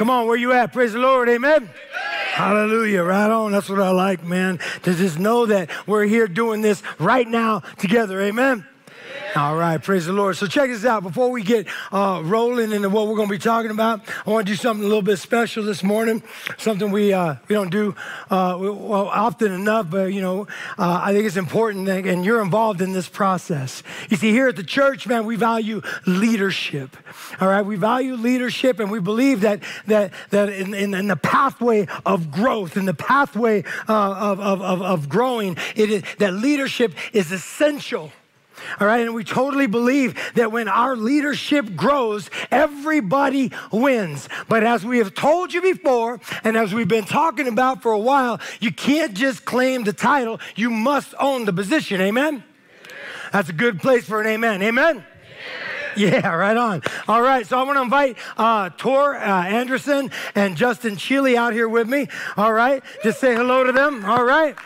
Come on, where you at? Praise the Lord. Amen. Hallelujah. Right on. That's what I like, man. To just know that we're here doing this right now together. Amen. All right, praise the Lord. So check this out. Before we get uh, rolling into what we're going to be talking about, I want to do something a little bit special this morning. Something we uh, we don't do uh, well often enough, but you know, uh, I think it's important, that, and you're involved in this process. You see, here at the church, man, we value leadership. All right, we value leadership, and we believe that that that in, in, in the pathway of growth, in the pathway uh, of, of, of, of growing, it is that leadership is essential. All right, and we totally believe that when our leadership grows, everybody wins. But as we have told you before, and as we've been talking about for a while, you can't just claim the title, you must own the position. Amen? amen. That's a good place for an amen. Amen? Yeah, right on. All right, so I want to invite uh, Tor uh, Anderson and Justin Chile out here with me. All right, just say hello to them. All right.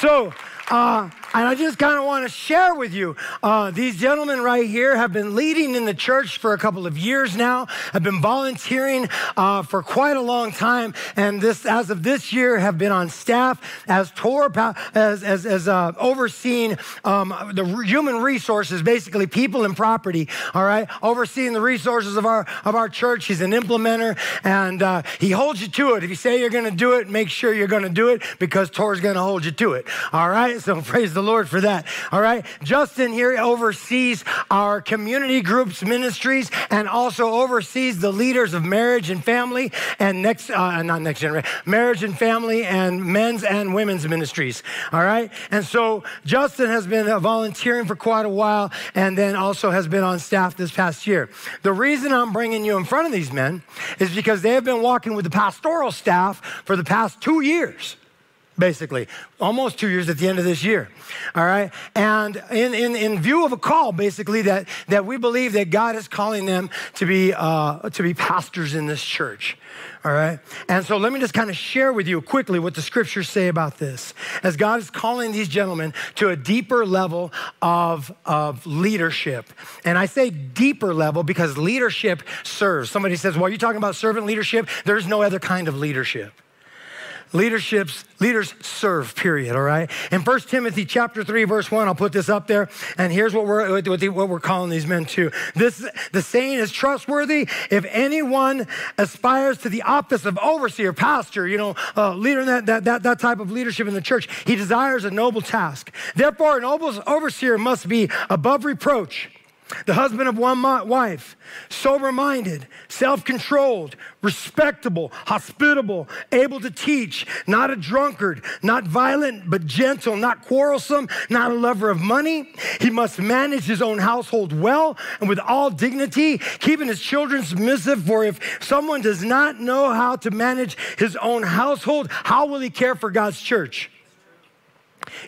So, uh, and I just kind of want to share with you uh, these gentlemen right here have been leading in the church for a couple of years now, have been volunteering uh, for quite a long time, and this, as of this year, have been on staff as tour, as, as, as uh, overseeing um, the human resources, basically people and property, all right, overseeing the resources of our, of our church. He's an implementer, and uh, he holds you to it. If you say you're going to do it, make sure you're going to do it because Tor's going to hold you to it, all right? So praise the Lord for that. All right. Justin here oversees our community groups ministries and also oversees the leaders of marriage and family and next, uh, not next generation, marriage and family and men's and women's ministries. All right. And so Justin has been volunteering for quite a while and then also has been on staff this past year. The reason I'm bringing you in front of these men is because they have been walking with the pastoral staff for the past two years basically, almost two years at the end of this year. All right. And in, in, in view of a call, basically, that, that we believe that God is calling them to be, uh, to be pastors in this church. All right. And so let me just kind of share with you quickly what the scriptures say about this. As God is calling these gentlemen to a deeper level of, of leadership. And I say deeper level because leadership serves. Somebody says, well, are you talking about servant leadership? There's no other kind of leadership. Leaderships, leaders serve, period, all right? In 1 Timothy chapter 3, verse 1, I'll put this up there, and here's what we're, what we're calling these men to. This, the saying is trustworthy. If anyone aspires to the office of overseer, pastor, you know, uh, leader in that, that, that, that type of leadership in the church, he desires a noble task. Therefore, an overseer must be above reproach the husband of one wife, sober minded, self controlled, respectable, hospitable, able to teach, not a drunkard, not violent, but gentle, not quarrelsome, not a lover of money. He must manage his own household well and with all dignity, keeping his children submissive. For if someone does not know how to manage his own household, how will he care for God's church?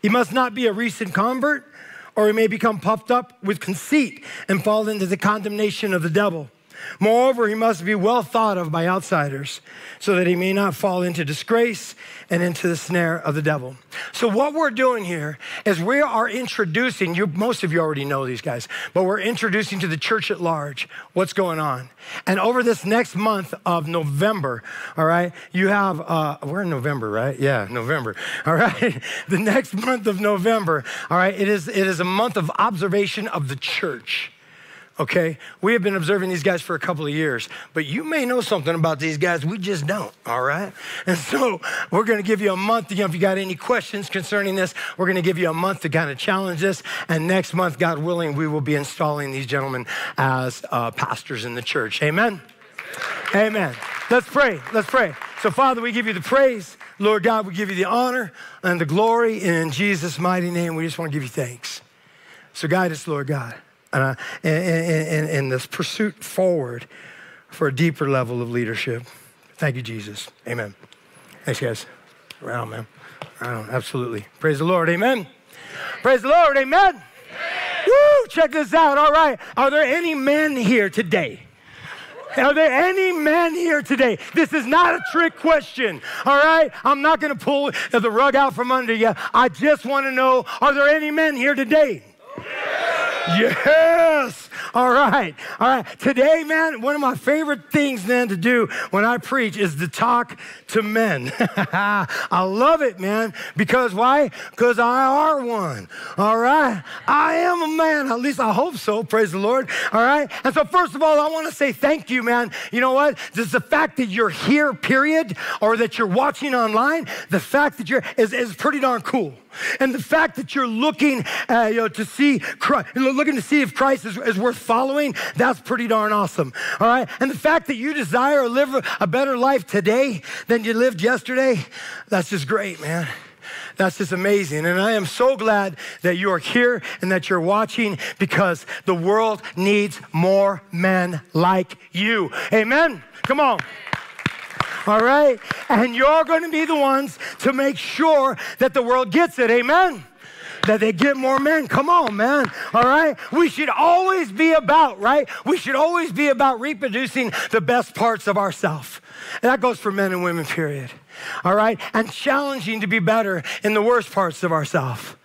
He must not be a recent convert or he may become puffed up with conceit and fall into the condemnation of the devil. Moreover, he must be well thought of by outsiders so that he may not fall into disgrace and into the snare of the devil. So, what we're doing here is we are introducing you, most of you already know these guys, but we're introducing to the church at large what's going on. And over this next month of November, all right, you have, uh, we're in November, right? Yeah, November, all right? the next month of November, all right, it is, it is a month of observation of the church okay? We have been observing these guys for a couple of years, but you may know something about these guys we just don't, all right? And so we're gonna give you a month, you know, if you got any questions concerning this, we're gonna give you a month to kind of challenge this. And next month, God willing, we will be installing these gentlemen as uh, pastors in the church. Amen? Amen. Let's pray. Let's pray. So, Father, we give you the praise. Lord God, we give you the honor and the glory. In Jesus' mighty name, we just want to give you thanks. So, guide us, Lord God uh, in, in, in this pursuit forward for a deeper level of leadership. Thank you, Jesus. Amen. Thanks, guys. Right on, man. Right on. Absolutely. Praise the Lord. Amen. Praise the Lord. Amen. Amen. Woo! Check this out. All right. Are there any men here today? Are there any men here today? This is not a trick question, all right? I'm not going to pull the rug out from under you. I just want to know are there any men here today? Yes. All right. All right. Today, man, one of my favorite things, man, to do when I preach is to talk to men. I love it, man. Because why? Because I are one. All right. I am a man. At least I hope so. Praise the Lord. All right. And so, first of all, I want to say thank you, man. You know what? Just the fact that you're here, period, or that you're watching online, the fact that you're is, is pretty darn cool. And the fact that you're looking uh, you know, to see Christ, looking to see if Christ is, is, worth following, that's pretty darn awesome. All right. And the fact that you desire to live a better life today than you lived yesterday, that's just great, man. That's just amazing. And I am so glad that you are here and that you're watching because the world needs more men like you. Amen. Come on all right? And you're going to be the ones to make sure that the world gets it. Amen? That they get more men. Come on, man. All right? We should always be about, right? We should always be about reproducing the best parts of ourselves. And that goes for men and women, period. All right? And challenging to be better in the worst parts of ourselves.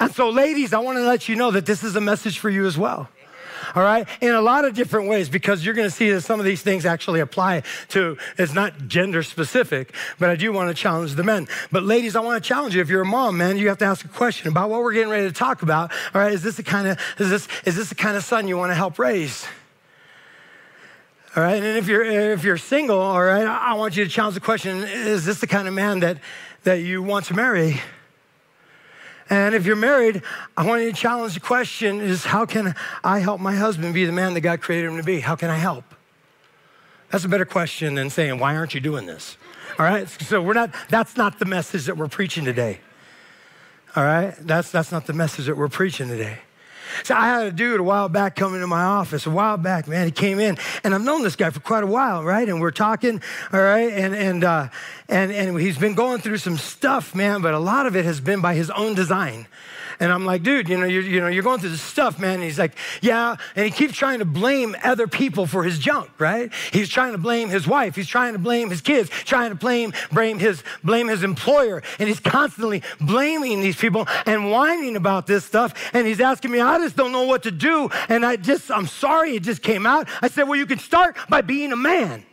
And so, ladies, I want to let you know that this is a message for you as well all right? In a lot of different ways, because you're going to see that some of these things actually apply to, it's not gender specific, but I do want to challenge the men. But ladies, I want to challenge you. If you're a mom, man, you have to ask a question about what we're getting ready to talk about. All right, is this the kind of, is this, is this the kind of son you want to help raise? All right, and if you're if you're single, all right, I want you to challenge the question: Is this the kind of man that that you want to marry? And if you're married, I want you to challenge the question is how can I help my husband be the man that God created him to be? How can I help? That's a better question than saying, why aren't you doing this? All right? So we're not, that's not the message that we're preaching today. All right? That's, that's not the message that we're preaching today. So I had a dude a while back come into my office. A while back, man, he came in, and I've known this guy for quite a while, right? And we're talking, all right, and and uh, and and he's been going through some stuff, man. But a lot of it has been by his own design. And I'm like, dude, you know, you're, you know, you're going through this stuff, man. And he's like, yeah. And he keeps trying to blame other people for his junk, right? He's trying to blame his wife. He's trying to blame his kids, trying to blame, blame his, blame his employer. And he's constantly blaming these people and whining about this stuff. And he's asking me, I just don't know what to do. And I just, I'm sorry, it just came out. I said, well, you can start by being a man.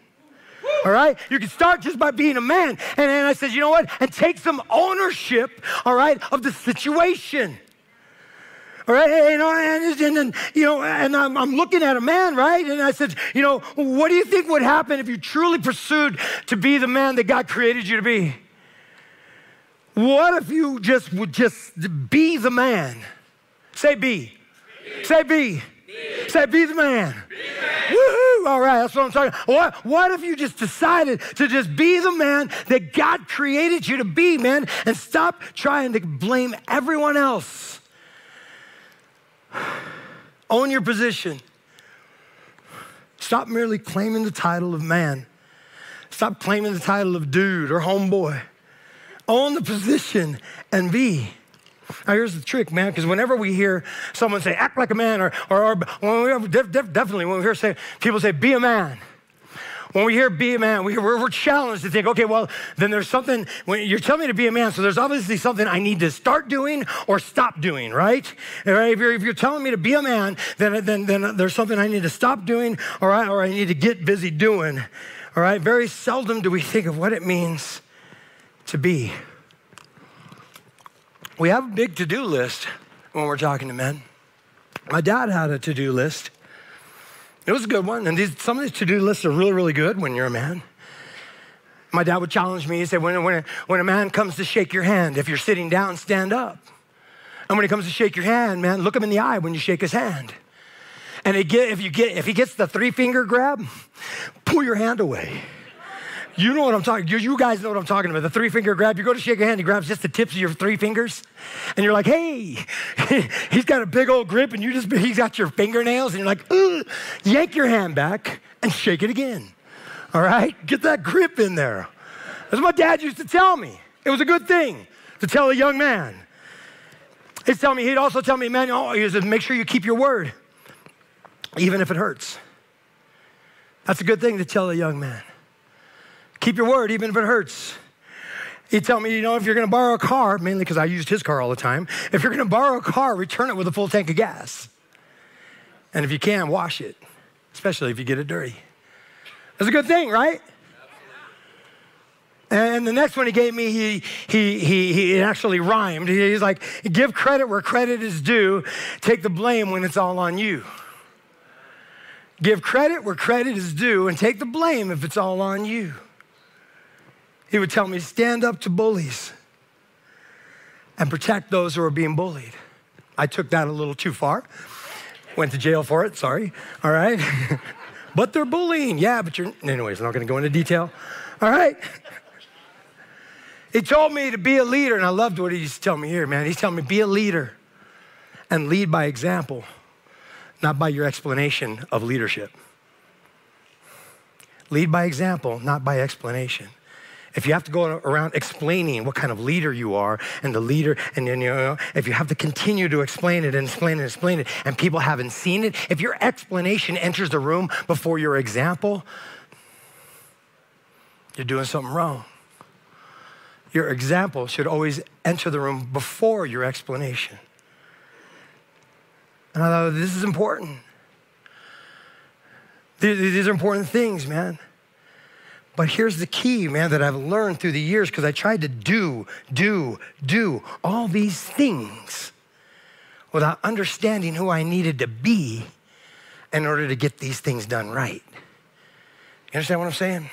All right? You can start just by being a man. And then I said, you know what? And take some ownership, all right, of the situation. All right, know, and, and, and you know, and I'm, I'm, looking at a man, right? And I said, you know, what do you think would happen if you truly pursued to be the man that God created you to be? What if you just would just be the man? Say be. be. Say be. Say be the man. Be Woohoo! All right, that's what I'm talking. What, what if you just decided to just be the man that God created you to be, man, and stop trying to blame everyone else? Own your position. Stop merely claiming the title of man. Stop claiming the title of dude or homeboy. Own the position and be. Now, here's the trick, man, because whenever we hear someone say, act like a man, or, or, or when we def, def, definitely when we hear say, people say, be a man. When we hear be a man, we, we're, we're challenged to think, okay, well, then there's something, you're telling me to be a man, so there's obviously something I need to start doing or stop doing, right? right? If, you're, if you're telling me to be a man, then, then, then there's something I need to stop doing or I, or I need to get busy doing, all right? Very seldom do we think of what it means to be. We have a big to do list when we're talking to men. My dad had a to do list. It was a good one. And these, some of these to do lists are really, really good when you're a man. My dad would challenge me. He said, when, when, a, when a man comes to shake your hand, if you're sitting down, stand up. And when he comes to shake your hand, man, look him in the eye when you shake his hand. And get, if, you get, if he gets the three finger grab, pull your hand away. You know what I'm talking. You, you guys know what I'm talking about. The three finger grab. You go to shake a hand, he grabs just the tips of your three fingers, and you're like, "Hey," he's got a big old grip, and you just he's got your fingernails, and you're like, Ugh. yank your hand back and shake it again. All right, get that grip in there. That's what my dad used to tell me. It was a good thing to tell a young man. He'd tell me. He'd also tell me, "Man, oh, he said, make sure you keep your word, even if it hurts." That's a good thing to tell a young man. Keep your word, even if it hurts. He'd tell me, you know, if you're going to borrow a car, mainly because I used his car all the time, if you're going to borrow a car, return it with a full tank of gas. And if you can, wash it, especially if you get it dirty. That's a good thing, right? And the next one he gave me, he, he, he, he actually rhymed. He's like, give credit where credit is due, take the blame when it's all on you. Give credit where credit is due and take the blame if it's all on you. He would tell me, stand up to bullies and protect those who are being bullied. I took that a little too far. Went to jail for it, sorry. All right. but they're bullying. Yeah, but you're, anyways, I'm not going to go into detail. All right. He told me to be a leader, and I loved what he used to tell me here, man. He's telling me, be a leader and lead by example, not by your explanation of leadership. Lead by example, not by explanation. If you have to go around explaining what kind of leader you are and the leader, and then, you know, if you have to continue to explain it and explain and explain it, and people haven't seen it, if your explanation enters the room before your example, you're doing something wrong. Your example should always enter the room before your explanation. And I thought, this is important. These are important things, man. But here's the key, man, that I've learned through the years because I tried to do, do, do all these things without understanding who I needed to be in order to get these things done right. You understand what I'm saying?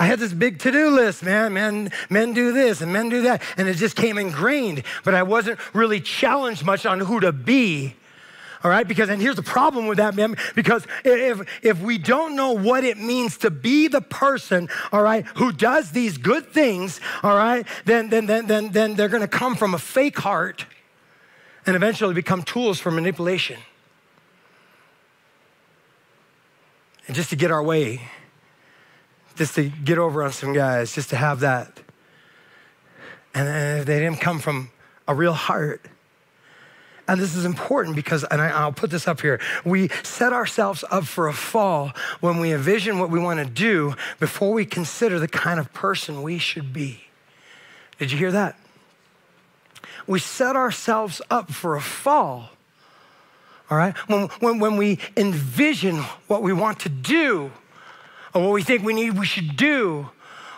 I had this big to-do list, man. Men, men do this and men do that. And it just came ingrained, but I wasn't really challenged much on who to be. All right, because and here's the problem with that, man. Because if if we don't know what it means to be the person, all right, who does these good things, all right, then then then then then they're gonna come from a fake heart and eventually become tools for manipulation. And just to get our way just to get over on some guys, just to have that. And if they didn't come from a real heart. And this is important because, and I, will put this up here, we set ourselves up for a fall when we envision what we want to do before we consider the kind of person we should be. Did you hear that? We set ourselves up for a fall, all right? When, when, when we envision what we want to do or what we think we need, we should do,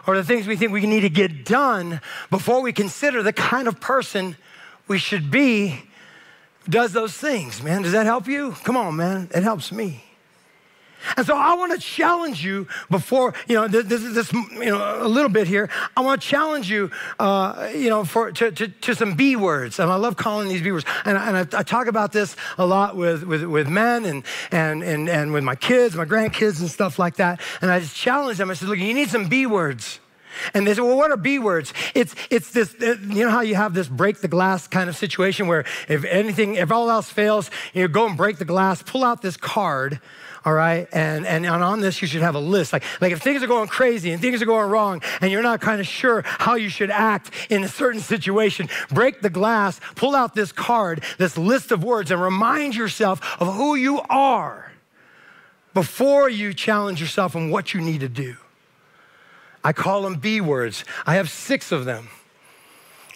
or the things we think we need to get done before we consider the kind of person we should be does those things, man. Does that help you? Come on, man. It helps me. And so I want to challenge you before, you know, this, is this, you know, a little bit here. I want to challenge you, uh, you know, for, to, to, to, some B words. And I love calling these B words. And, and I, I, talk about this a lot with, with, with men and, and, and, and with my kids, my grandkids and stuff like that. And I just challenge them. I said, look, you need some B words. And they say, well, what are B words? It's, it's this, uh, you know how you have this break the glass kind of situation where if anything, if all else fails, you go and break the glass, pull out this card, all right? And, and on this, you should have a list. Like, like if things are going crazy and things are going wrong and you're not kind of sure how you should act in a certain situation, break the glass, pull out this card, this list of words, and remind yourself of who you are before you challenge yourself on what you need to do. I call them B words. I have six of them.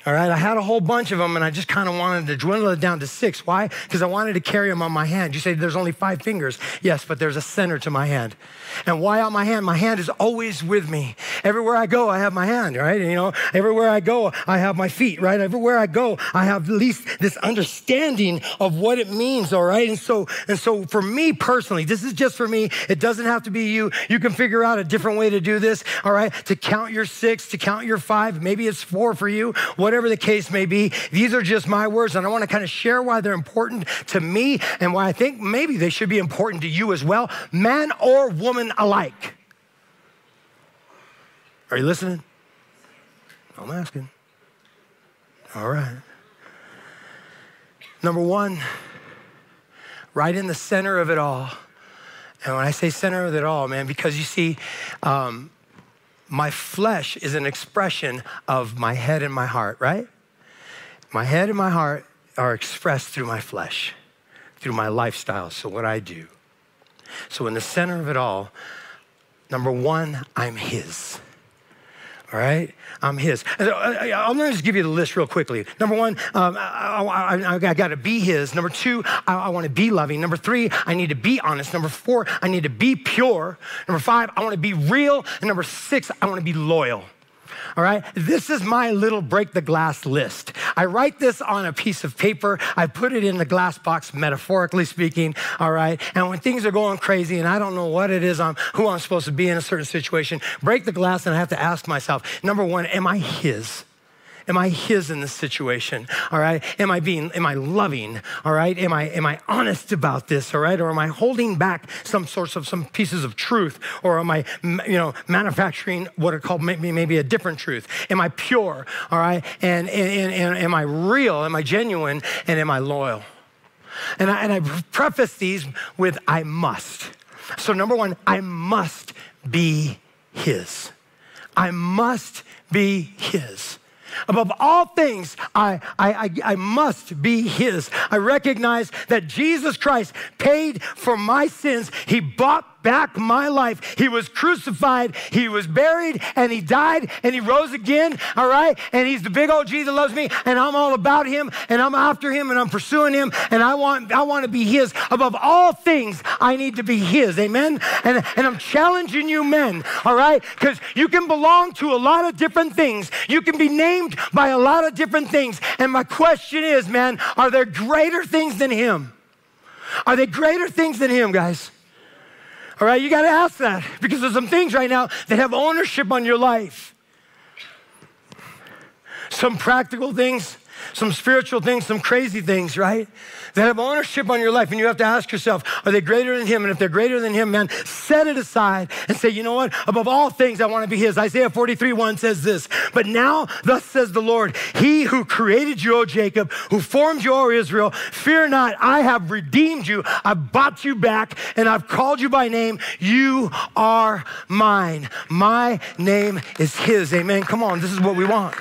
All right, I had a whole bunch of them and I just kind of wanted to dwindle it down to six. Why? Because I wanted to carry them on my hand. You say there's only five fingers. Yes, but there's a center to my hand. And why on my hand? My hand is always with me. Everywhere I go, I have my hand, right? You know, everywhere I go, I have my feet, right? Everywhere I go, I have at least this understanding of what it means, all right? And so, and so for me personally, this is just for me. It doesn't have to be you. You can figure out a different way to do this, all right? To count your six, to count your five. Maybe it's four for you, whatever the case may be. These are just my words, and I want to kind of share why they're important to me and why I think maybe they should be important to you as well, man or woman alike. Are you listening? I'm asking. All right. Number one, right in the center of it all. And when I say center of it all, man, because you see, um, my flesh is an expression of my head and my heart, right? My head and my heart are expressed through my flesh, through my lifestyle, so what I do. So, in the center of it all, number one, I'm His. All right, I'm His. I'm going to just give you the list real quickly. Number one, um, I, I, I got to be His. Number two, I, I want to be loving. Number three, I need to be honest. Number four, I need to be pure. Number five, I want to be real. And number six, I want to be loyal all right? This is my little break the glass list. I write this on a piece of paper. I put it in the glass box, metaphorically speaking, all right? And when things are going crazy and I don't know what it is, I'm, who I'm supposed to be in a certain situation, break the glass and I have to ask myself, number one, am I His? Am I his in this situation? All right. Am I being, am I loving? All right. Am I, am I honest about this? All right. Or am I holding back some sorts of some pieces of truth? Or am I, you know, manufacturing what are called maybe, maybe a different truth? Am I pure? All right. And, and, and, and am I real? Am I genuine? And am I loyal? And I, and I preface these with I must. So, number one, I must be His. I must be His. Above all things, I, I, I, I, must be His. I recognize that Jesus Christ paid for my sins. He bought back my life. He was crucified, he was buried, and he died, and he rose again, all right? And he's the big old Jesus loves me, and I'm all about him, and I'm after him, and I'm pursuing him, and I want, I want to be his. Above all things, I need to be his, amen? And, and I'm challenging you men, all right? Because you can belong to a lot of different things. You can be named by a lot of different things. And my question is, man, are there greater things than him? Are there greater things than him, guys? All right, you got to ask that because there's some things right now that have ownership on your life. Some practical things, some spiritual things, some crazy things, right? That have ownership on your life. And you have to ask yourself, are they greater than Him? And if they're greater than Him, man, set it aside and say, you know what? Above all things, I want to be His. Isaiah 43 1 says this, but now, thus says the Lord, He who created you, O Jacob, who formed you, O Israel, fear not, I have redeemed you. I've bought you back and I've called you by name. You are mine. My name is His. Amen. Come on, this is what we want.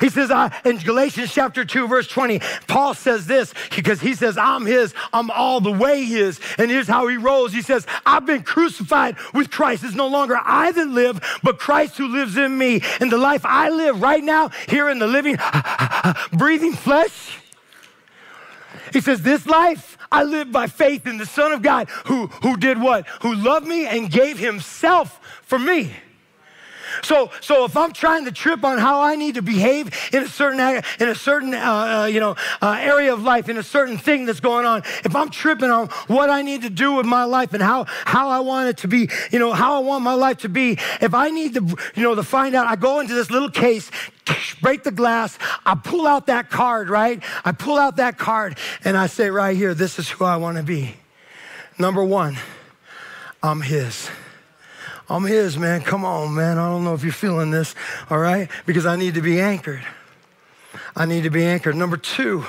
He says uh, in Galatians chapter 2, verse 20, Paul says this because he says, I'm his, I'm all the way his. And here's how he rolls. He says, I've been crucified with Christ. It's no longer I that live, but Christ who lives in me. And the life I live right now, here in the living, breathing flesh, he says, This life I live by faith in the Son of God who, who did what? Who loved me and gave himself for me. So, so if I'm trying to trip on how I need to behave in a certain in a certain uh, uh, you know uh, area of life, in a certain thing that's going on, if I'm tripping on what I need to do with my life and how how I want it to be, you know, how I want my life to be, if I need to, you know, to find out, I go into this little case, break the glass, I pull out that card, right? I pull out that card and I say right here, this is who I want to be. Number one, I'm His. I'm His, man. Come on, man. I don't know if you're feeling this, all right? Because I need to be anchored. I need to be anchored. Number two,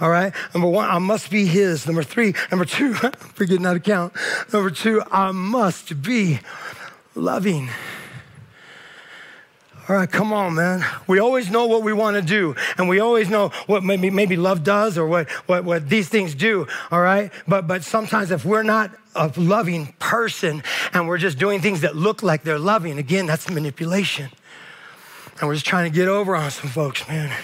all right? Number one, I must be His. Number three, number two, forgetting how to count. Number two, I must be loving. All right, come on, man. We always know what we want to do, and we always know what maybe, maybe love does or what, what, what these things do, all right? But, but sometimes if we're not a loving person and we're just doing things that look like they're loving, again, that's manipulation. And we're just trying to get over on some folks, man.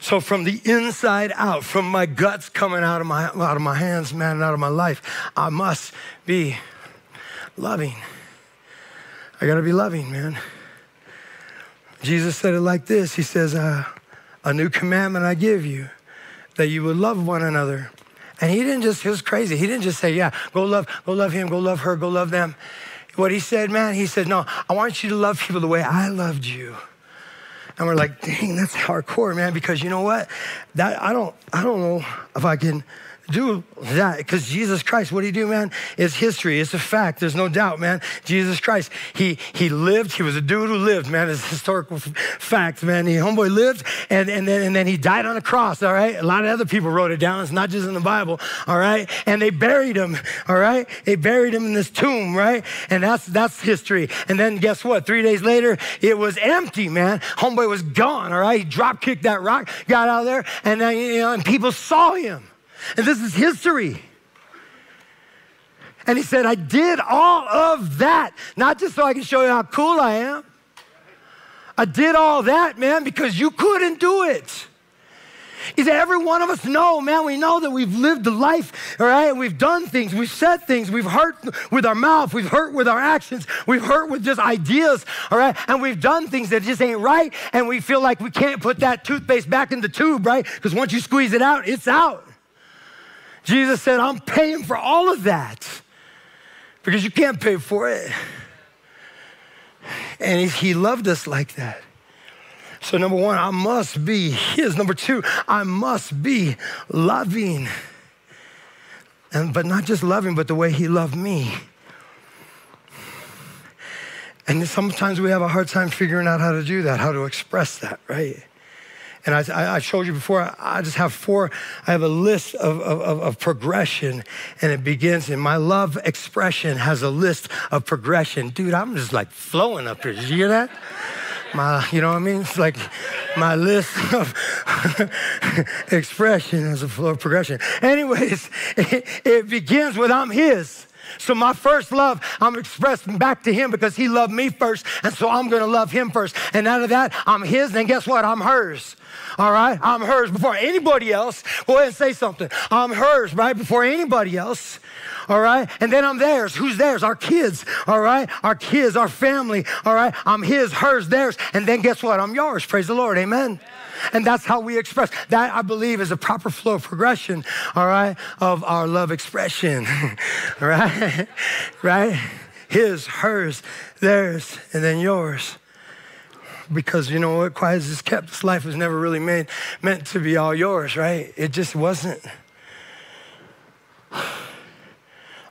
So from the inside out, from my guts coming out of my, out of my hands, man, out of my life, I must be loving. I got to be loving, man. Jesus said it like this He says, uh, A new commandment I give you, that you would love one another. And he didn't just, he was crazy. He didn't just say, Yeah, go love, go love him, go love her, go love them. What he said, man, he said, No, I want you to love people the way I loved you. And we're like, dang, that's hardcore, man, because you know what? That I don't, I don't know if I can do that because Jesus Christ, what did he do, man? It's history. It's a fact. There's no doubt, man. Jesus Christ, he he lived. He was a dude who lived, man. It's historical fact, man. He homeboy lived, and, and then and then he died on a cross. All right. A lot of other people wrote it down. It's not just in the Bible. All right. And they buried him. All right. They buried him in this tomb, right? And that's that's history. And then guess what? Three days later, it was empty, man. Homeboy was gone. All right. He drop kicked that rock, got out of there, and then you know, and people saw him. And this is history. And he said, I did all of that, not just so I can show you how cool I am. I did all that, man, because you couldn't do it. He said, every one of us know, man, we know that we've lived a life, all right? We've done things, we've said things, we've hurt with our mouth, we've hurt with our actions, we've hurt with just ideas, all right? And we've done things that just ain't right, and we feel like we can't put that toothpaste back in the tube, right? Because once you squeeze it out, it's out. Jesus said, I'm paying for all of that because you can't pay for it. And he, loved us like that. So, number one, I must be His. Number two, I must be loving. And, but not just loving, but the way He loved me. And sometimes we have a hard time figuring out how to do that, how to express that, right? And I, I showed you before, I just have four, I have a list of, of, of, progression, and it begins, and my love expression has a list of progression. Dude, I'm just like flowing up here. Did you hear that? My, you know what I mean? It's like my list of expression as a flow of progression. Anyways, it, it begins with I'm His. So my first love, I'm expressing back to him because he loved me first, and so I'm gonna love him first. And out of that, I'm his, and guess what? I'm hers. All right? I'm hers before anybody else. Go ahead and say something. I'm hers, right? Before anybody else. All right? And then I'm theirs. Who's theirs? Our kids. All right? Our kids, our family. All right? I'm his, hers, theirs. And then guess what? I'm yours. Praise the Lord. Amen. And that's how we express. That, I believe, is a proper flow of progression, all right, of our love expression, all right? right? His, hers, theirs, and then yours because you know what quiet it's kept this life was never really made meant to be all yours right it just wasn't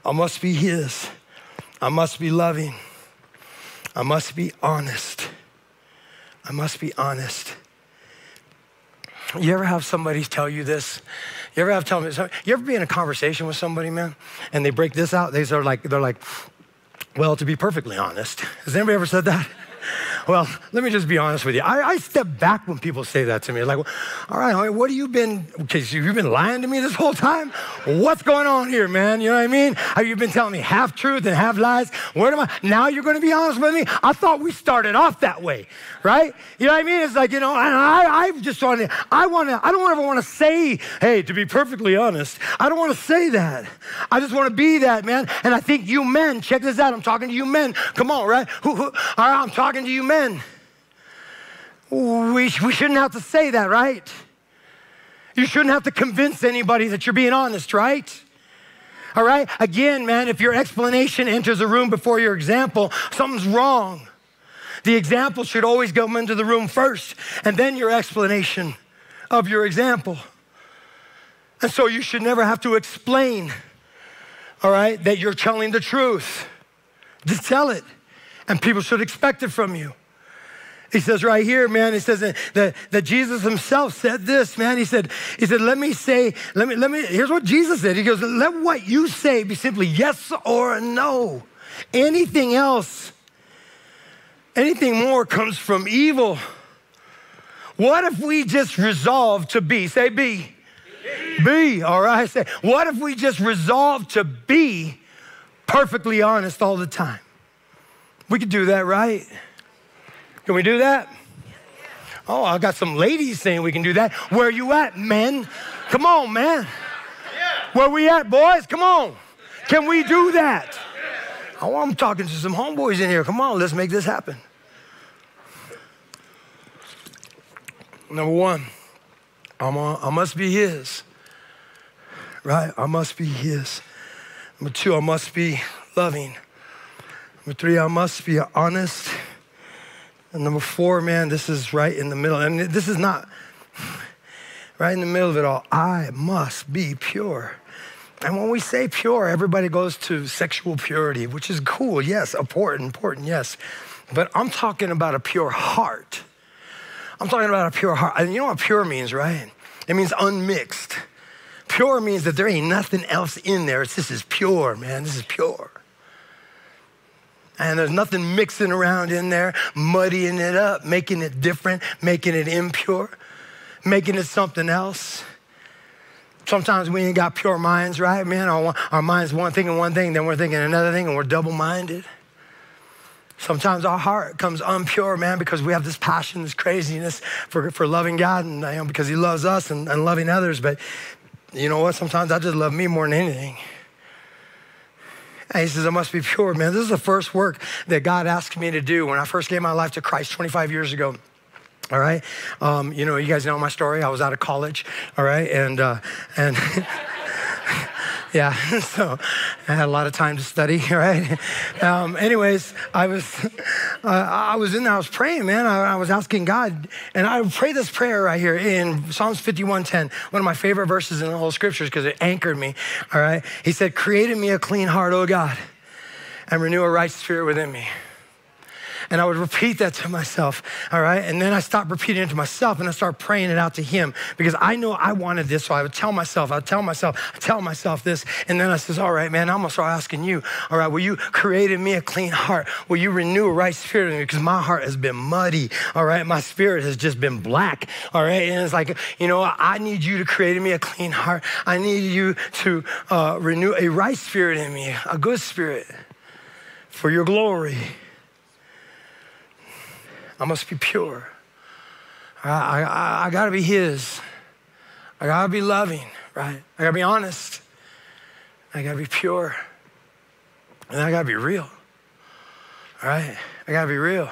i must be his. I must be loving. I must be honest. I must be honest. You ever have somebody tell you this? You ever have tell me you ever be in a conversation with somebody man and they break this out? They are like they're like well to be perfectly honest has anybody ever said that well, let me just be honest with you. I, I step back when people say that to me. Like, all right, what have you been, because you've been lying to me this whole time? What's going on here, man? You know what I mean? Have you been telling me half truth and half lies? Where am I? Now you're going to be honest with me? I thought we started off that way, right? You know what I mean? It's like, you know, and I, I just want to, I want to, I don't ever want to say, hey, to be perfectly honest, I don't want to say that. I just want to be that, man. And I think you men, check this out. I'm talking to you men. Come on, right? Who, who, all right, I'm talking to you men men. We, we shouldn't have to say that, right? You shouldn't have to convince anybody that you're being honest, right? All right? Again, man, if your explanation enters a room before your example, something's wrong. The example should always come into the room first, and then your explanation of your example. And so you should never have to explain, all right, that you're telling the truth. Just tell it, and people should expect it from you. He says right here, man, he says that, that Jesus himself said this, man. He said, he said, let me say, let me, let me, here's what Jesus said. He goes, let what you say be simply yes or no. Anything else, anything more comes from evil. What if we just resolve to be, say be, be, all right? Say, what if we just resolve to be perfectly honest all the time? We could do that, right? Can we do that? Oh, I got some ladies saying we can do that. Where you at, men? Come on, man. Where we at, boys? Come on. Can we do that? Oh, I'm talking to some homeboys in here. Come on, let's make this happen. Number one, I'm a, I must be his. Right? I must be his. Number two, I must be loving. Number three, I must be honest. And number four, man, this is right in the middle. And this is not right in the middle of it all. I must be pure. And when we say pure, everybody goes to sexual purity, which is cool, yes, important, important, yes. But I'm talking about a pure heart. I'm talking about a pure heart. And you know what pure means, right? It means unmixed. Pure means that there ain't nothing else in there. It's, this is pure, man. This is pure and there's nothing mixing around in there, muddying it up, making it different, making it impure, making it something else. Sometimes we ain't got pure minds, right, man? Our, our mind's one thinking one thing, then we're thinking another thing, and we're double minded. Sometimes our heart comes unpure, man, because we have this passion, this craziness for, for loving God and you know, because He loves us and, and loving others. But you know what? Sometimes I just love me more than anything. And he says, I must be pure, man. This is the first work that God asked me to do when I first gave my life to Christ 25 years ago. All right, um, you know, you guys know my story. I was out of college, all right, and uh, and yeah, so I had a lot of time to study, right? Um, anyways, I was, uh, I was in there, I was praying, man. I, I, was asking God, and I pray this prayer right here in Psalms 51:10, one of my favorite verses in the whole scriptures because it anchored me. All right, He said, "Create in me a clean heart, O God, and renew a right spirit within me." And I would repeat that to myself, all right? And then I stopped repeating it to myself and I started praying it out to him because I know I wanted this. So I would tell myself, I would tell myself, I tell myself this. And then I says, all right, man, I'm gonna start asking you, all right, will you create in me a clean heart? Will you renew a right spirit in me? Because my heart has been muddy, all right? My spirit has just been black, all right? And it's like, you know, I need you to create in me a clean heart. I need you to uh, renew a right spirit in me, a good spirit for your glory. I must be pure. I, I, I got to be His. I got to be loving, right? I got to be honest. I got to be pure. And I got to be real, all right? I got to be real.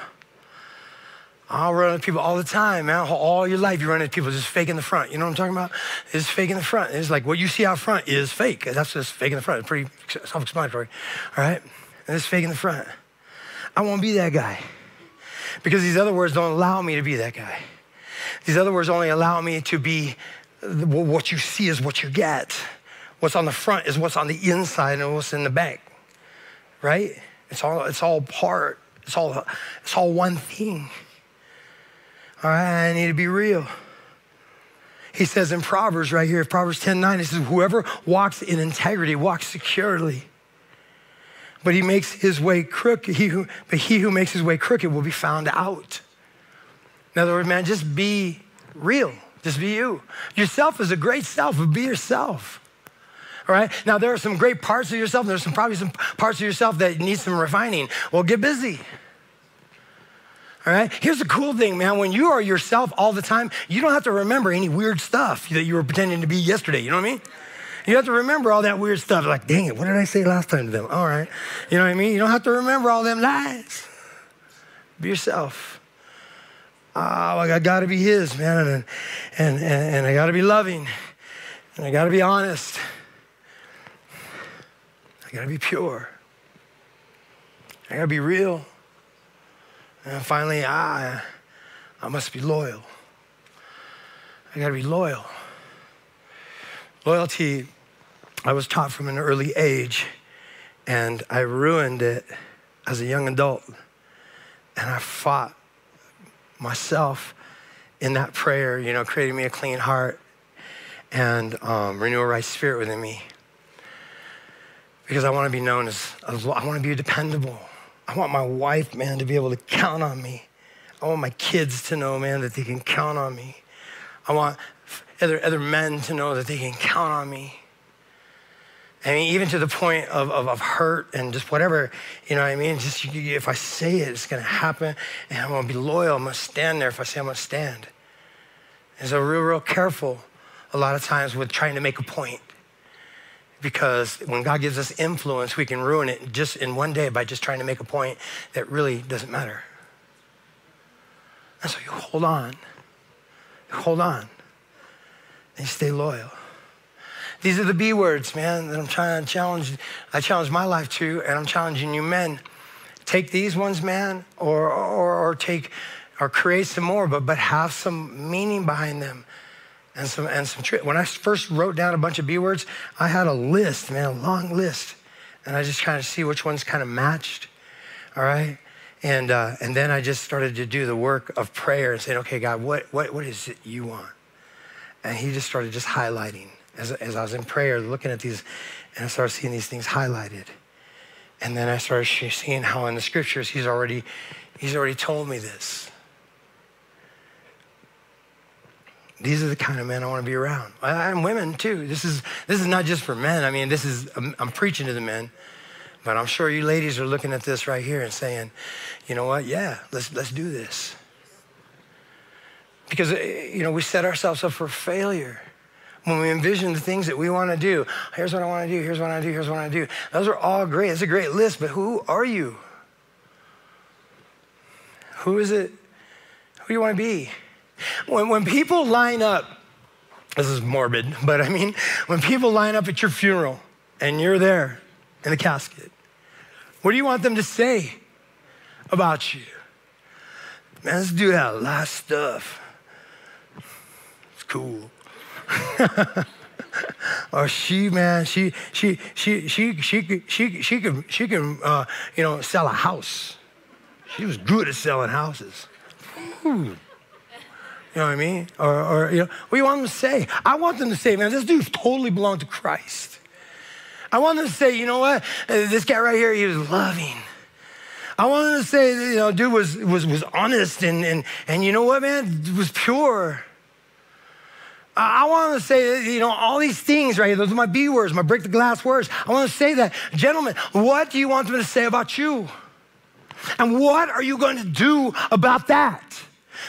I'll run into people all the time, man. All your life, you run into people just faking the front. You know what I'm talking about? It's faking the front. It's like what you see out front is fake. That's just faking the front. It's pretty self explanatory, all right? And it's faking the front. I won't be that guy because these other words don't allow me to be that guy. These other words only allow me to be what you see is what you get. What's on the front is what's on the inside and what's in the back. Right? It's all it's all part. It's all it's all one thing. All right, I need to be real. He says in Proverbs right here, Proverbs 10 9, he says, Whoever walks in integrity walks securely but he makes his way crooked. He who, but he who makes his way crooked will be found out. In other words, man, just be real. Just be you. Yourself is a great self, but be yourself. All right? Now, there are some great parts of yourself. There's some, probably some parts of yourself that need some refining. Well, get busy. All right? Here's the cool thing, man. When you are yourself all the time, you don't have to remember any weird stuff that you were pretending to be yesterday. You know what I mean? You have to remember all that weird stuff. Like, dang it, what did I say last time to them? All right. You know what I mean? You don't have to remember all them lies. Be yourself. Oh, I got to be his, man. And, and, and, and I got to be loving. And I got to be honest. I got to be pure. I got to be real. And finally, I, I must be loyal. I got to be loyal. Loyalty, I was taught from an early age, and I ruined it as a young adult. And I fought myself in that prayer, you know, creating me a clean heart and um, renew a right spirit within me. Because I want to be known as, as I want to be dependable. I want my wife, man, to be able to count on me. I want my kids to know, man, that they can count on me. I want other, other men to know that they can count on me. I mean, even to the point of, of, of, hurt and just whatever, you know what I mean? Just if I say it, it's going to happen, and I'm going to be loyal. I'm going to stand there if I say I'm going to stand. And so, real, real careful a lot of times with trying to make a point. Because when God gives us influence, we can ruin it just in one day by just trying to make a point that really doesn't matter. And so you hold on. You hold on and stay loyal. These are the B words, man, that I'm trying to challenge. I challenge my life to, and I'm challenging you men. Take these ones, man, or, or, or take or create some more, but, but have some meaning behind them and some and some truth. When I first wrote down a bunch of B words, I had a list, man, a long list, and I just kind of see which ones kind of matched. All right, and uh, and then I just started to do the work of prayer and saying, okay, God, what what what is it you want? And he just started just highlighting as, as I was in prayer, looking at these, and I started seeing these things highlighted. And then I started seeing how in the scriptures he's already, he's already told me this. these are the kind of men I want to be around. And women too. This is, this is not just for men. I mean, this is, I'm, I'm preaching to the men. But I'm sure you ladies are looking at this right here and saying, you know what? Yeah, let's, let's do this. Because, eh, you know, we set ourselves up for failure when we envision the things that we want to do. Here's what I want to do. Here's what I do. Here's what I do. Those are all great. It's a great list, but who are you? Who is it? Who do you want to be? When, when people line up, this is morbid, but I mean, when people line up at your funeral and you're there in the casket, what do you want them to say about you? Man, had a lot of stuff. Cool. or she, man, she, she, she, she, she, she, she, she can, she can, uh, you know, sell a house. She was good at selling houses. Ooh. You know what I mean? Or, or, you know, what do you want them to say? I want them to say, man, this dude totally belonged to Christ. I want them to say, you know what? Uh, this guy right here, he was loving. I want them to say, you know, dude was, was, was honest and, and, and you know what, man? was pure. I want to say, you know, all these things right here, those are my B words, my break the glass words. I want to say that. Gentlemen, what do you want them to say about you? And what are you going to do about that?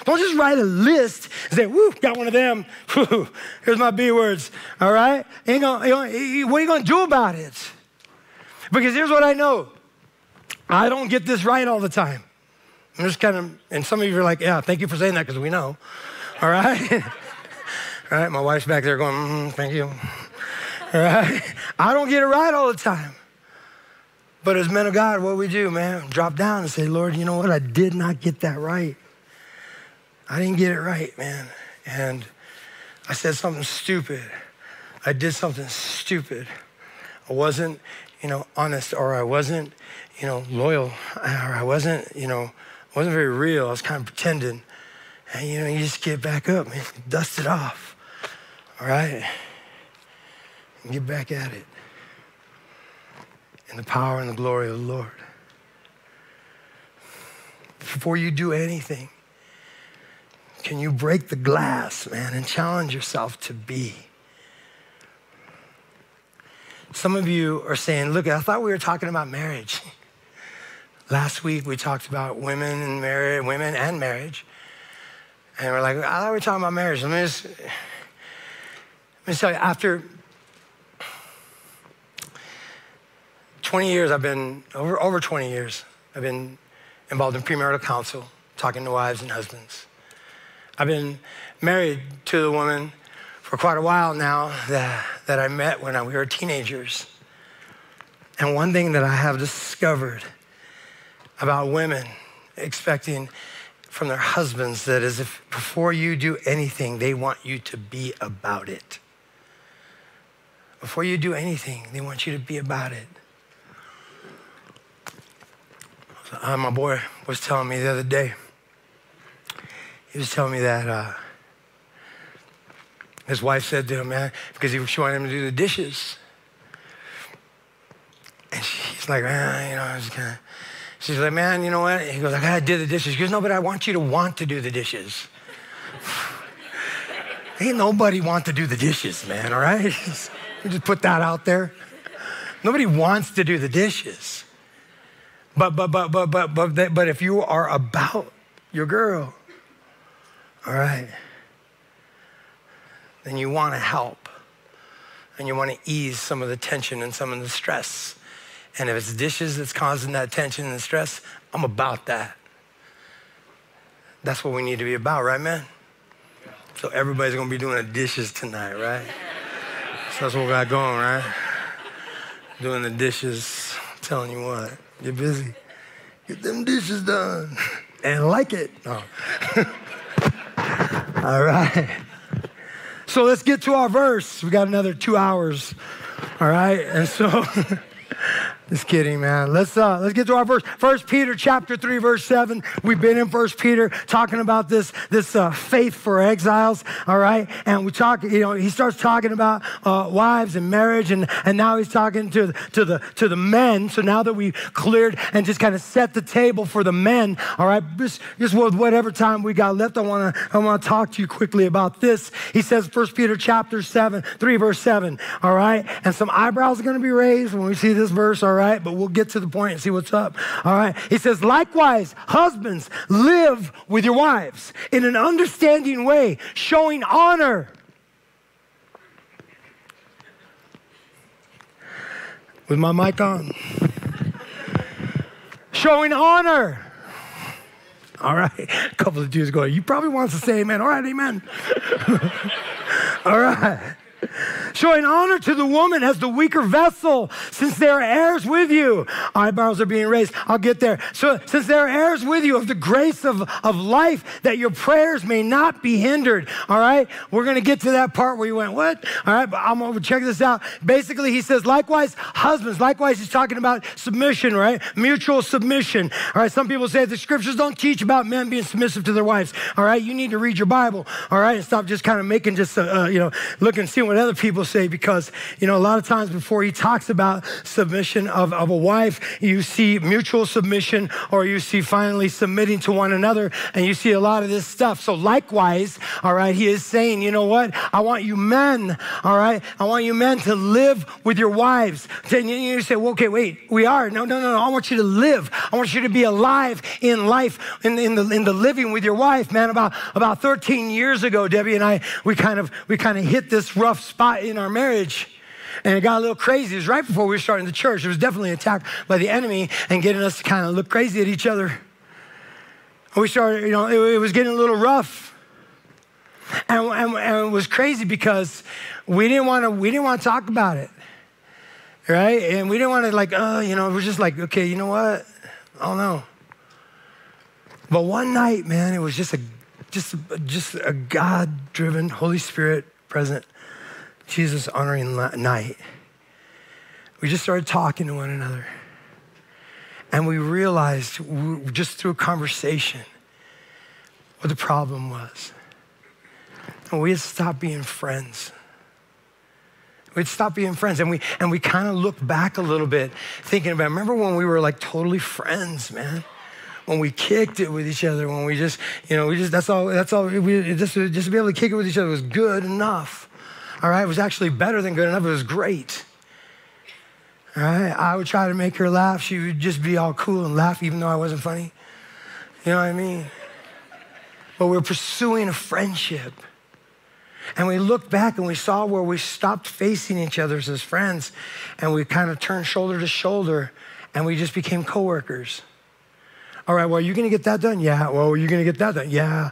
Don't just write a list and say, whoo, got one of them. Here's my B words. All right? Ain't gonna, what are you going to do about it? Because here's what I know I don't get this right all the time. I'm just kind of, and some of you are like, yeah, thank you for saying that because we know. All right? right? My wife's back there going, mm, thank you. All right? I don't get it right all the time. But as men of God, what we do, man, drop down and say, Lord, you know what? I did not get that right. I didn't get it right, man. And I said something stupid. I did something stupid. I wasn't, you know, honest, or I wasn't, you know, loyal, or I wasn't, you know, wasn't very real. I was kind of pretending. And, you know, you just get back up, man, dust it off, all right? And get back at it in the power and the glory of the Lord. Before you do anything, can you break the glass, man, and challenge yourself to be? Some of you are saying, look, I thought we were talking about marriage. Last week we talked about women and marriage, women and marriage. And we're like, I thought we were talking about marriage. Let me just, me tell you, after 20 years, I've been, over, over 20 years, I've been involved in premarital counsel, talking to wives and husbands. I've been married to the woman for quite a while now that, that I met when I, we were teenagers. And one thing that I have discovered about women expecting from their husbands that is if before you do anything, they want you to be about it. Before you do anything, they want you to be about it. Uh, my boy was telling me the other day, he was telling me that uh, his wife said to him, man, because he was wanted him to do the dishes. And she's like, man, you know, I was she's like, man, you know what? He goes, I gotta do the dishes. He goes, no, but I want you to want to do the dishes. Ain't nobody want to do the dishes, man, all right? just put that out there. Nobody wants to do the dishes. But, but, but, but, but, but, but if you are about your girl, all right, then you want to help and you want to ease some of the tension and some of the stress. And if it's dishes that's causing that tension and stress, I'm about that. That's what we need to be about, right, man? So everybody's gonna be doing the dishes tonight, right? So that's what we got going, right? Doing the dishes, I'm telling you what. Get busy. Get them dishes done. And like it. Oh. All right. So let's get to our verse. We got another two hours. All right. And so Just kidding, man. Let's uh, let's get to our verse. First Peter chapter three, verse seven. We've been in First Peter talking about this this uh, faith for exiles. All right, and we talk. You know, he starts talking about uh, wives and marriage, and and now he's talking to to the to the men. So now that we cleared and just kind of set the table for the men. All right, just just with whatever time we got left, I want to I want to talk to you quickly about this. He says First Peter chapter seven, three, verse seven. All right, and some eyebrows are to be raised when we see this verse. All right right? But we'll get to the point and see what's up. All right. He says, likewise, husbands, live with your wives in an understanding way, showing honor. With my mic on. showing honor. All right. A couple of Jews going, you probably want to say amen. All right, amen. All right showing honor to the woman as the weaker vessel, since they are heirs with you. Eyebrows are being raised. I'll get there. So, since they are heirs with you of the grace of, of life, that your prayers may not be hindered. All right? We're going to get to that part where you went, What? All right, but I'm going to check this out. Basically, he says, Likewise, husbands, likewise, he's talking about submission, right? Mutual submission. All right, some people say the scriptures don't teach about men being submissive to their wives. All right, you need to read your Bible. All right, and stop just kind of making just, uh, you know, looking, seeing what other people say because, you know, a lot of times before he talks about submission of, of a wife, you see mutual submission or you see finally submitting to one another and you see a lot of this stuff. So, likewise, all right, he is saying, you know what? I want you men, all right, I want you men to live with your wives. And you say, well, okay, wait, we are. No, no, no, no. I want you to live. I want you to be alive in life, in, in, the, in the living with your wife, man. About, about 13 years ago, Debbie and I, we kind of, we kind of hit this rough spot in our marriage. And it got a little crazy. It was right before we were starting the church. It was definitely attacked by the enemy and getting us to kind of look crazy at each other. We started, you know, it, it was getting a little rough. And, and, and, it was crazy because we didn't want to, we didn't want to talk about it. Right? And we didn't want to like, oh, you know, we're just like, okay, you know what? I don't know. But one night, man, it was just a just just a God-driven, Holy Spirit present Jesus honoring night, we just started talking to one another. And we realized just through a conversation what the problem was. And we had stopped being friends. We'd stop being friends. And we, and we kind of looked back a little bit, thinking about, remember when we were like totally friends, man? When we kicked it with each other, when we just, you know, we just, that's all, that's all, we just, just to be able to kick it with each other was good enough. All right, it was actually better than good enough. It was great. All right, I would try to make her laugh. She would just be all cool and laugh, even though I wasn't funny. You know what I mean? But we we're pursuing a friendship. And we looked back and we saw where we stopped facing each other as friends and we kind of turned shoulder to shoulder and we just became coworkers. All right, well, you're going to get that done? Yeah. Well, you're going to get that done? Yeah.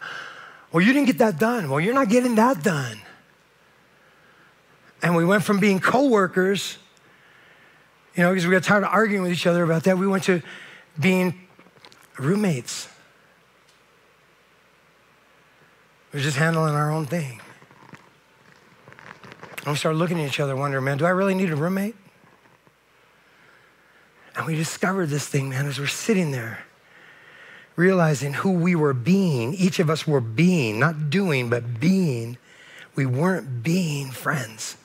Well, you didn't get that done. Well, you're not getting that done. And we went from being coworkers, you know, because we got tired of arguing with each other about that, we went to being roommates. We are just handling our own thing. And we started looking at each other, wondering, man, do I really need a roommate? And we discovered this thing, man, as we're sitting there, realizing who we were being. Each of us were being, not doing, but being. We weren't being friends.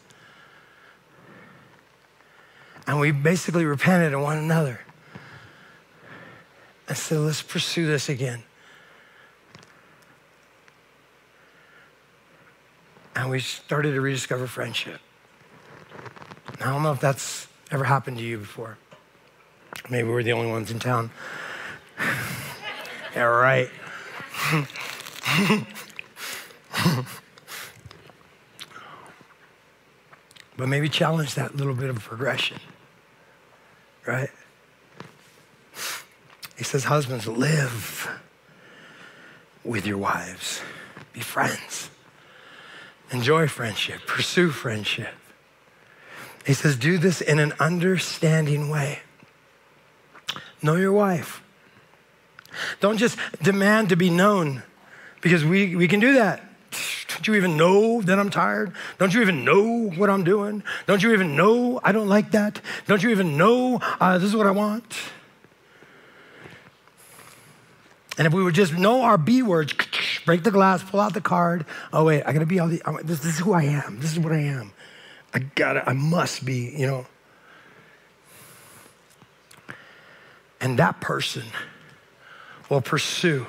And we basically repented to one another. I said, let's pursue this again. And we started to rediscover friendship. Now, I don't know if that's ever happened to you before. Maybe we're the only ones in town. yeah, right. but maybe challenge that little bit of progression right? He says, Husbands, live with your wives, be friends, enjoy friendship, pursue friendship. He says, Do this in an understanding way. Know your wife. Don't just demand to be known because we, we can do that. Don't you even know that I'm tired? Don't you even know what I'm doing? Don't you even know I don't like that? Don't you even know uh, this is what I want? And if we would just know our B words, break the glass, pull out the card. Oh wait, I gotta be all the. This, this is who I am. This is what I am. I gotta. I must be. You know. And that person will pursue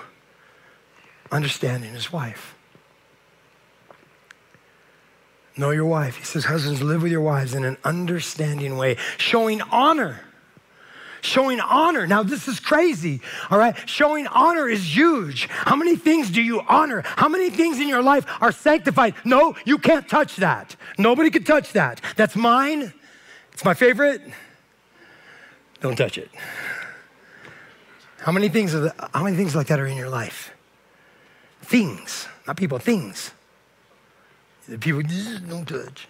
understanding his wife. Know your wife. He says, Husbands, live with your wives in an understanding way, showing honor. Showing honor. Now, this is crazy, all right? Showing honor is huge. How many things do you honor? How many things in your life are sanctified? No, you can't touch that. Nobody can touch that. That's mine. It's my favorite. Don't touch it. How many things, the, how many things like that are in your life? Things, not people, things. The people don't touch.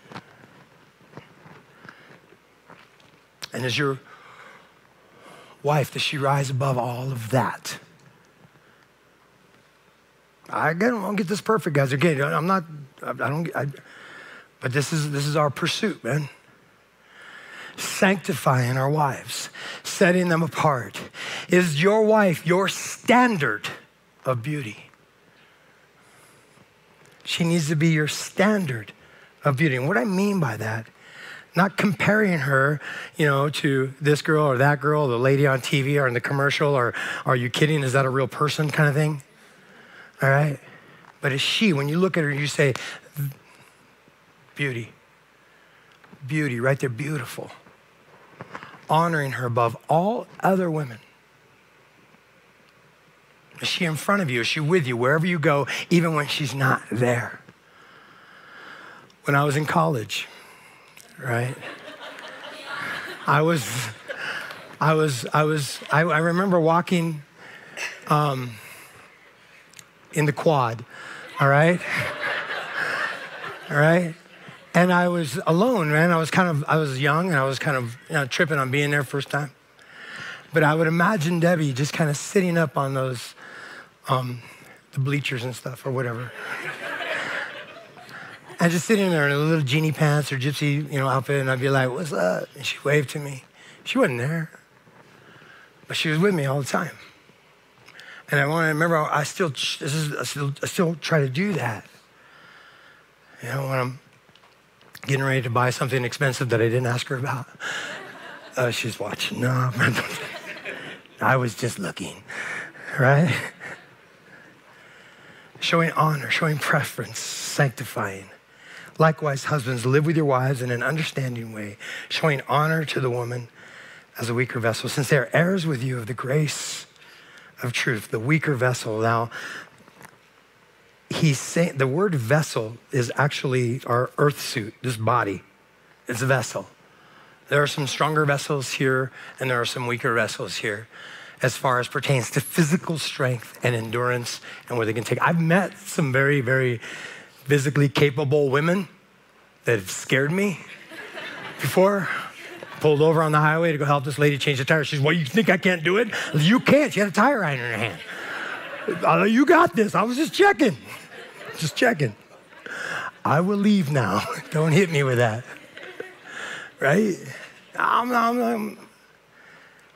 And as your wife, does she rise above all of that? I don't get this perfect, guys. Again, I'm not. I don't. I, but this is this is our pursuit, man. Sanctifying our wives, setting them apart. Is your wife your standard of beauty? She needs to be your standard of beauty. And what I mean by that, not comparing her, you know, to this girl or that girl, or the lady on TV or in the commercial, or are you kidding? Is that a real person kind of thing? All right? But is she, when you look at her, you say, beauty. Beauty, right there, beautiful. Honoring her above all other women. Is she in front of you? Is she with you wherever you go, even when she's not there? When I was in college, right? I was, I was, I was, I, I remember walking um, in the quad, all right? all right? And I was alone, man. I was kind of, I was young and I was kind of you know, tripping on being there first time. But I would imagine Debbie just kind of sitting up on those um, the bleachers and stuff or whatever. I just sit in there in a little genie pants or gypsy, you know, outfit, and I'd be like, "What's up?" And she waved to me. She wasn't there, but she was with me all the time. And I want to remember, I still, this is, I still, I still try to do that. You know, when I'm getting ready to buy something expensive that I didn't ask her about, uh, she's watching. No, I was just looking, right? Showing honor, showing preference, sanctifying. Likewise, husbands, live with your wives in an understanding way, showing honor to the woman as a weaker vessel, since they are heirs with you of the grace of truth, the weaker vessel. Now, he's saying the word vessel is actually our earth suit, this body. It's a vessel. There are some stronger vessels here, and there are some weaker vessels here as far as pertains to physical strength and endurance and where they can take. I've met some very, very physically capable women that have scared me before. Pulled over on the highway to go help this lady change the tire. She's, Well, you think I can't do it? You can't. She had a tire iron in her hand. Uh, you got this. I was just checking. Just checking. I will leave now. Don't hit me with that. Right? I'm, I'm, I'm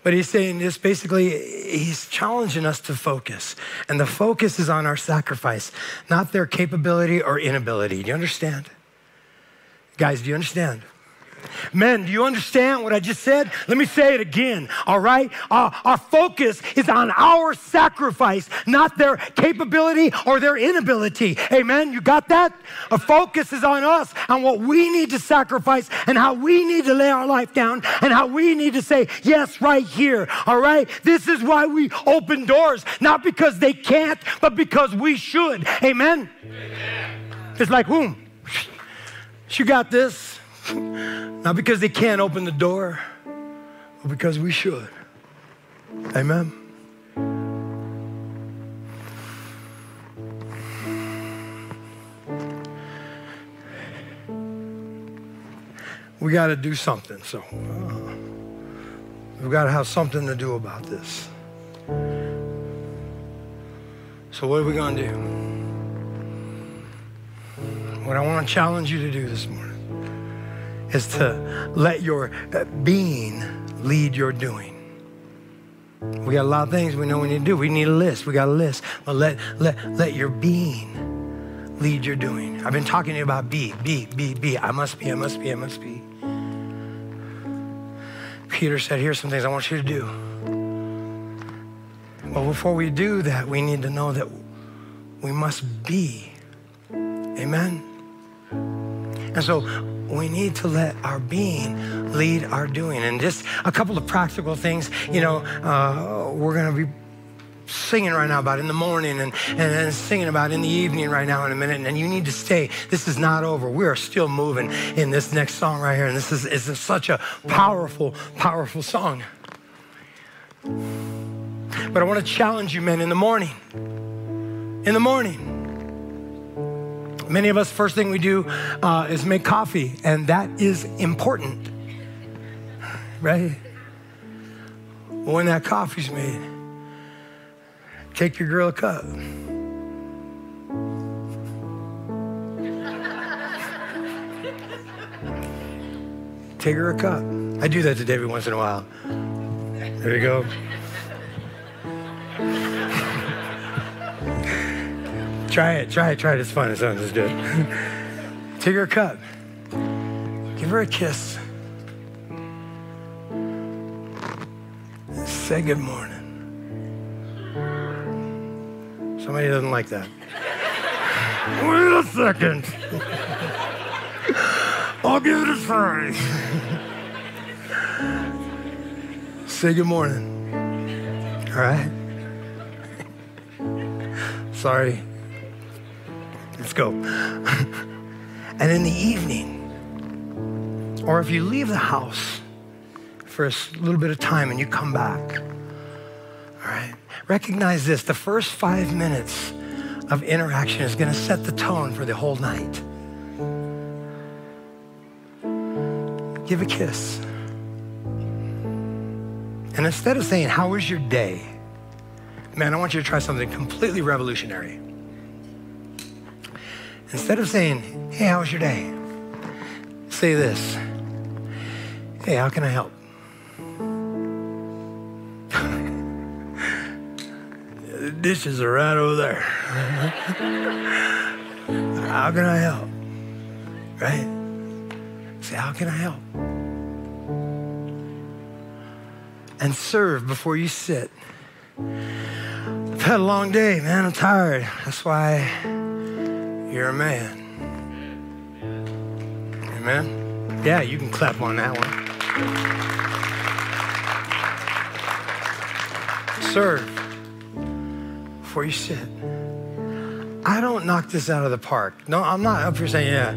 but he's saying this basically, he's challenging us to focus. And the focus is on our sacrifice, not their capability or inability. Do you understand? Guys, do you understand? Men, do you understand what I just said? Let me say it again, all right? Uh, our focus is on our sacrifice, not their capability or their inability. Amen? You got that? Our focus is on us, on what we need to sacrifice and how we need to lay our life down and how we need to say, yes, right here, all right? This is why we open doors, not because they can't, but because we should. Amen? Amen. It's like, whom? You got this. Not because they can't open the door, but because we should. Amen. We got to do something. So uh, we've got to have something to do about this. So, what are we going to do? what I want to challenge you to do this morning is to let your uh, being lead your doing. We got a lot of things we know we need to do. We need a list. We got a list. But let, let, let your being lead your doing. I've been talking to you about be, be, be, be. I must be, I must be, I must be. Peter said, Here's some things I want you to do. Well, before we do that, we need to know that we must be. Amen? And so we need to let our being lead our doing. And just a couple of practical things, you know, uh, we're going to be singing right now about in the morning and, and, and singing about in the evening right now in a minute. And you need to stay. This is not over. We are still moving in this next song right here. And this is, is such a powerful, powerful song. But I want to challenge you, men, in the morning. In the morning Many of us, first thing we do uh, is make coffee, and that is important, right? When that coffee's made, take your girl a cup. Take her a cup. I do that to David once in a while. There you go. Try it, try it, try it. It's fun. It sounds good. Take her a cup. Give her a kiss. Say good morning. Somebody doesn't like that. Wait a second. I'll give it a try. Say good morning. All right? Sorry, Let's go. and in the evening, or if you leave the house for a little bit of time and you come back, all right, recognize this the first five minutes of interaction is going to set the tone for the whole night. Give a kiss. And instead of saying, How was your day? Man, I want you to try something completely revolutionary. Instead of saying, hey, how was your day? Say this Hey, how can I help? the dishes are right over there. how can I help? Right? Say, how can I help? And serve before you sit. I've had a long day, man. I'm tired. That's why you're a man. Amen? Yeah, you can clap on that one. Serve before you sit. I don't knock this out of the park. No, I'm not up here saying, yeah,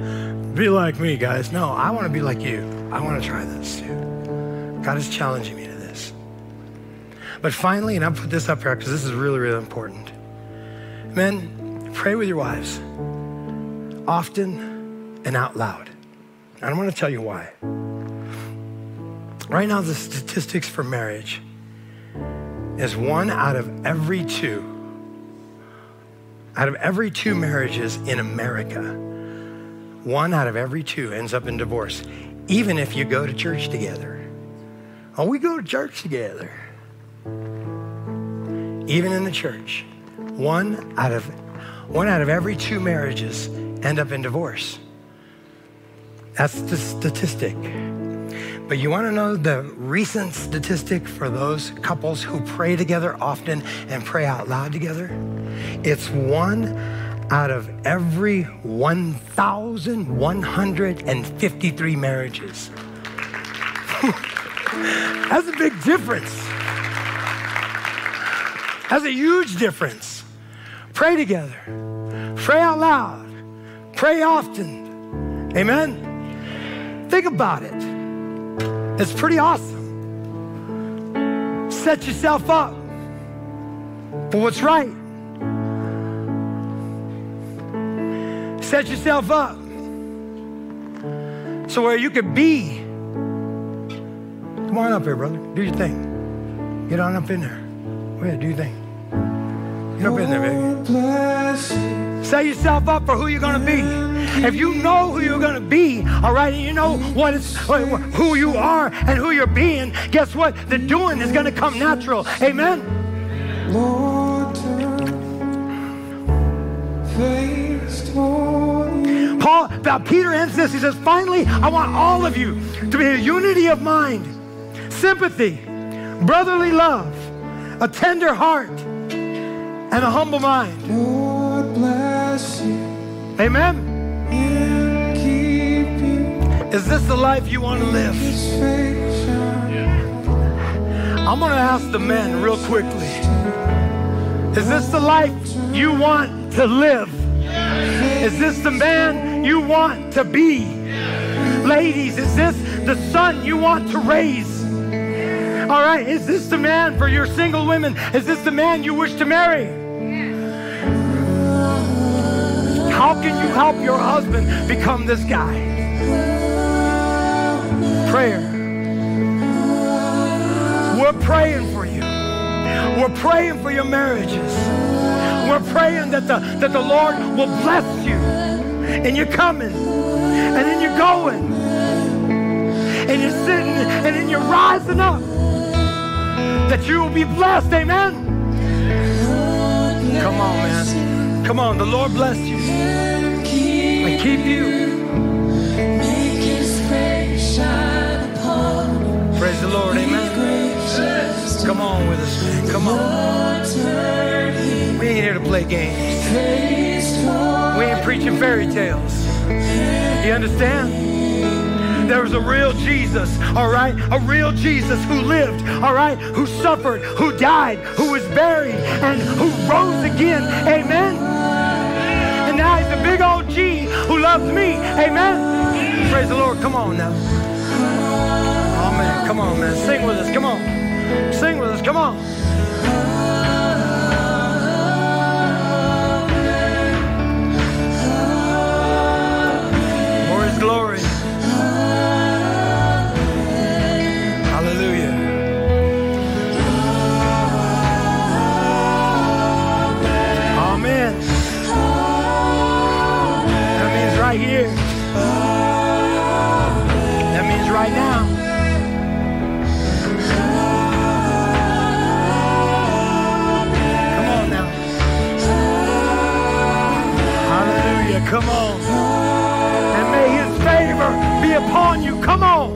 be like me, guys. No, I want to be like you. I want to try this too. God is challenging me to this. But finally, and I put this up here because this is really, really important. Men, pray with your wives often and out loud. And I'm going to tell you why. Right now, the statistics for marriage is one out of every two. Out of every two marriages in America, one out of every two ends up in divorce, even if you go to church together. Oh, we go to church together. Even in the church, one out of one out of every two marriages end up in divorce. That's the statistic. But you want to know the recent statistic for those couples who pray together often and pray out loud together? It's one out of every 1,153 marriages. That's a big difference. That's a huge difference. Pray together, pray out loud. Pray often. Amen? Think about it. It's pretty awesome. Set yourself up for what's right. Set yourself up so where you could be. Come on up here, brother. Do your thing. Get on up in there. Go ahead, do your thing. Get up in there, baby. Oh, Set yourself up for who you're going to be. if you know who you're going to be, all right, and you know what it's, who you are and who you're being, guess what? The doing is going to come natural. Amen? Paul, Peter ends this. He says, finally, I want all of you to be a unity of mind, sympathy, brotherly love, a tender heart, and a humble mind. Amen. Is this the life you want to live? I'm going to ask the men real quickly. Is this the life you want to live? Is this the man you want to be? Ladies, is this the son you want to raise? All right, is this the man for your single women? Is this the man you wish to marry? How can you help your husband become this guy? Prayer. We're praying for you. We're praying for your marriages. We're praying that the, that the Lord will bless you. And you're coming. And then you're going. And you're sitting and then you're rising up. That you will be blessed. Amen. Come on, man. Come on. The Lord bless you. And keep you. Praise the Lord. Amen. Come on with us. Come on. We ain't here to play games. We ain't preaching fairy tales. You understand? There was a real Jesus, all right? A real Jesus who lived, all right? Who suffered, who died, who was buried, and who rose again. Amen? Now a big old G who loves me. Amen? Praise the Lord. Come on now. Man. Come on, man. Sing with us. Come on. Sing with us. Come on. Come on. And may his favor be upon you. Come on.